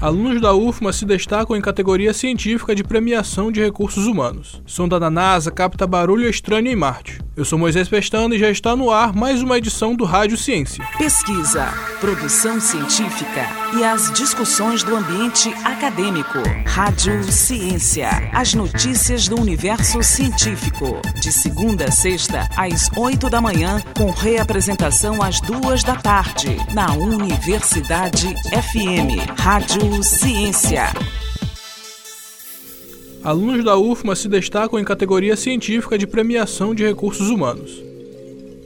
Alunos da UFMA se destacam em categoria científica de premiação de recursos humanos. Sonda da NASA capta barulho estranho em Marte. Eu sou Moisés Pestana e já está no ar mais uma edição do Rádio Ciência. Pesquisa, produção científica e as discussões do ambiente acadêmico. Rádio Ciência. As notícias do universo científico. De segunda a sexta, às oito da manhã, com reapresentação às duas da tarde, na Universidade FM. Rádio Ciência. Alunos da UFMA se destacam em categoria científica de premiação de recursos humanos.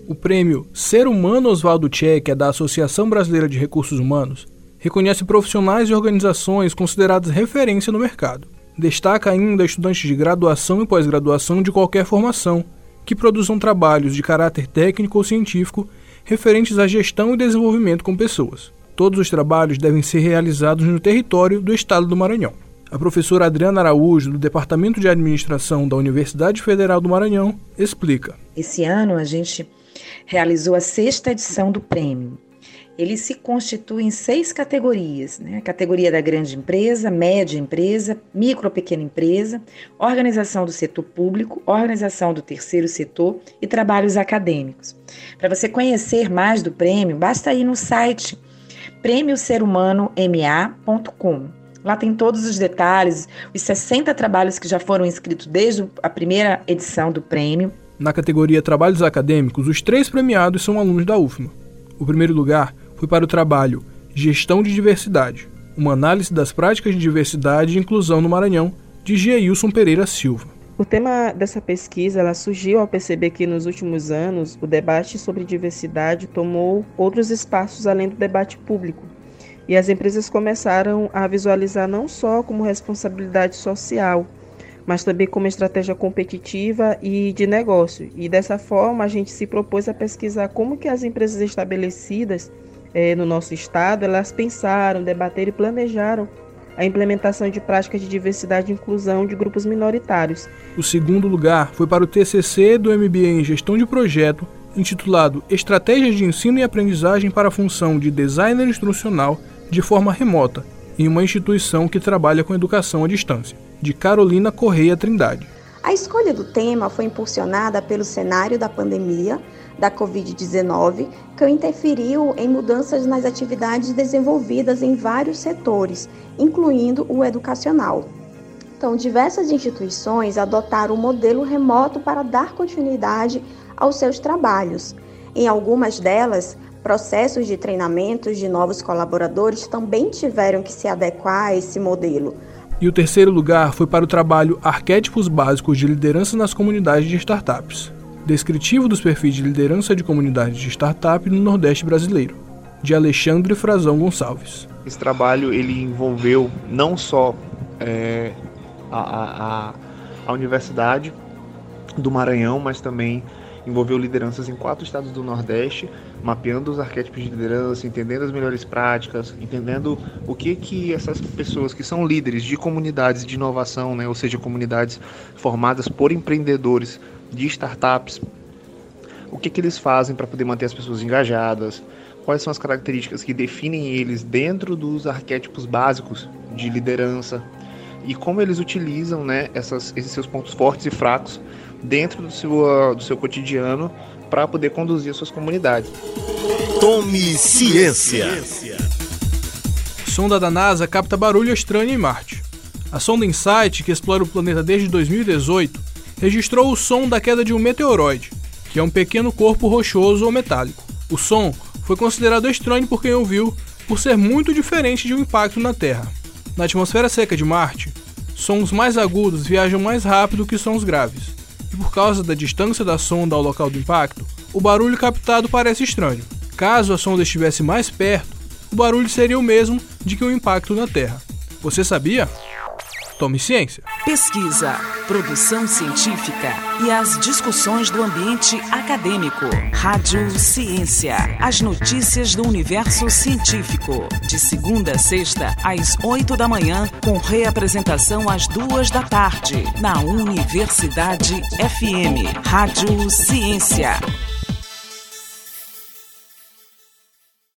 O prêmio Ser Humano Oswaldo Tchek, é da Associação Brasileira de Recursos Humanos, reconhece profissionais e organizações consideradas referência no mercado. Destaca ainda estudantes de graduação e pós-graduação de qualquer formação, que produzam trabalhos de caráter técnico ou científico referentes à gestão e desenvolvimento com pessoas. Todos os trabalhos devem ser realizados no território do Estado do Maranhão. A professora Adriana Araújo, do Departamento de Administração da Universidade Federal do Maranhão, explica. Esse ano a gente realizou a sexta edição do prêmio. Ele se constitui em seis categorias: né? a categoria da grande empresa, média empresa, micro pequena empresa, organização do setor público, organização do terceiro setor e trabalhos acadêmicos. Para você conhecer mais do prêmio, basta ir no site prêmioserhumanoma.com. Lá tem todos os detalhes, os 60 trabalhos que já foram inscritos desde a primeira edição do prêmio. Na categoria Trabalhos Acadêmicos, os três premiados são alunos da UFMA. O primeiro lugar foi para o trabalho Gestão de Diversidade, uma análise das práticas de diversidade e inclusão no Maranhão, de Giailson Pereira Silva. O tema dessa pesquisa ela surgiu ao perceber que nos últimos anos o debate sobre diversidade tomou outros espaços além do debate público. E as empresas começaram a visualizar não só como responsabilidade social, mas também como estratégia competitiva e de negócio. E dessa forma a gente se propôs a pesquisar como que as empresas estabelecidas eh, no nosso estado elas pensaram, debateram e planejaram a implementação de práticas de diversidade e inclusão de grupos minoritários. O segundo lugar foi para o TCC do MBA em Gestão de Projeto, intitulado Estratégias de Ensino e Aprendizagem para a Função de Designer Instrucional de Forma Remota, em uma instituição que trabalha com educação à distância, de Carolina Correia Trindade. A escolha do tema foi impulsionada pelo cenário da pandemia da Covid-19, que interferiu em mudanças nas atividades desenvolvidas em vários setores, incluindo o educacional. Então, diversas instituições adotaram o modelo remoto para dar continuidade aos seus trabalhos. Em algumas delas, processos de treinamentos de novos colaboradores também tiveram que se adequar a esse modelo. E o terceiro lugar foi para o trabalho Arquétipos Básicos de Liderança nas Comunidades de Startups descritivo dos perfis de liderança de comunidades de startup no Nordeste brasileiro, de Alexandre Frazão Gonçalves. Esse trabalho ele envolveu não só é, a, a, a Universidade do Maranhão, mas também envolveu lideranças em quatro estados do Nordeste, mapeando os arquétipos de liderança, entendendo as melhores práticas, entendendo o que que essas pessoas que são líderes de comunidades de inovação, né, ou seja, comunidades formadas por empreendedores de startups, o que que eles fazem para poder manter as pessoas engajadas, quais são as características que definem eles dentro dos arquétipos básicos de liderança e como eles utilizam né, essas, esses seus pontos fortes e fracos dentro do seu, do seu cotidiano para poder conduzir as suas comunidades. Tome ciência. Sonda da NASA capta barulho estranho em Marte. A sonda InSight, que explora o planeta desde 2018, registrou o som da queda de um meteoroide, que é um pequeno corpo rochoso ou metálico. O som foi considerado estranho por quem ouviu, por ser muito diferente de um impacto na Terra. Na atmosfera seca de Marte, sons mais agudos viajam mais rápido que sons graves e por causa da distância da sonda ao local do impacto, o barulho captado parece estranho. Caso a sonda estivesse mais perto, o barulho seria o mesmo de que um impacto na Terra. Você sabia? Tome ciência. Pesquisa, produção científica e as discussões do ambiente acadêmico. Rádio Ciência. As notícias do universo científico. De segunda a sexta, às oito da manhã, com reapresentação às duas da tarde, na Universidade FM. Rádio Ciência.